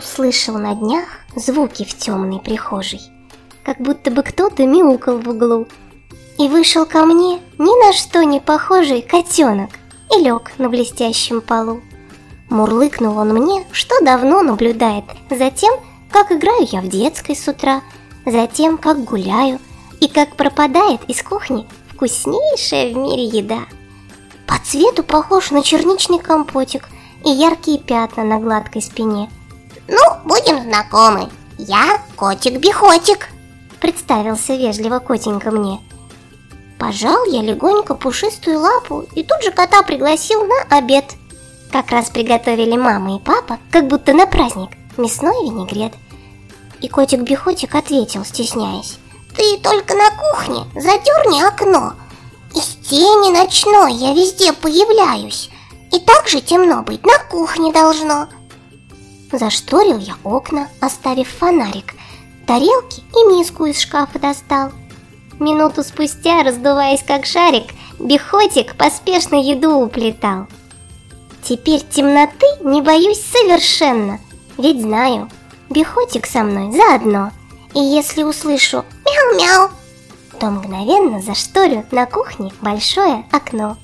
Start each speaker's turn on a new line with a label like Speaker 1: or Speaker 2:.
Speaker 1: услышал на днях звуки в темной прихожей, как будто бы кто-то мяукал в углу. И вышел ко мне ни на что не похожий котенок и лег на блестящем полу. Мурлыкнул он мне, что давно наблюдает за тем, как играю я в детской с утра, за тем, как гуляю и как пропадает из кухни вкуснейшая в мире еда. По цвету похож на черничный компотик и яркие пятна на гладкой спине.
Speaker 2: Ну, будем знакомы. Я котик-бихотик.
Speaker 1: Представился вежливо котенька мне. Пожал я легонько пушистую лапу и тут же кота пригласил на обед. Как раз приготовили мама и папа, как будто на праздник, мясной винегрет. И котик-бихотик ответил, стесняясь.
Speaker 2: Ты только на кухне задерни окно. Из тени ночной я везде появляюсь. И так же темно быть на кухне должно.
Speaker 1: Зашторил я окна, оставив фонарик. Тарелки и миску из шкафа достал. Минуту спустя, раздуваясь как шарик, Бихотик поспешно еду уплетал. Теперь темноты не боюсь совершенно, ведь знаю, Бихотик со мной заодно. И если услышу «мяу-мяу», то мгновенно зашторю на кухне большое окно.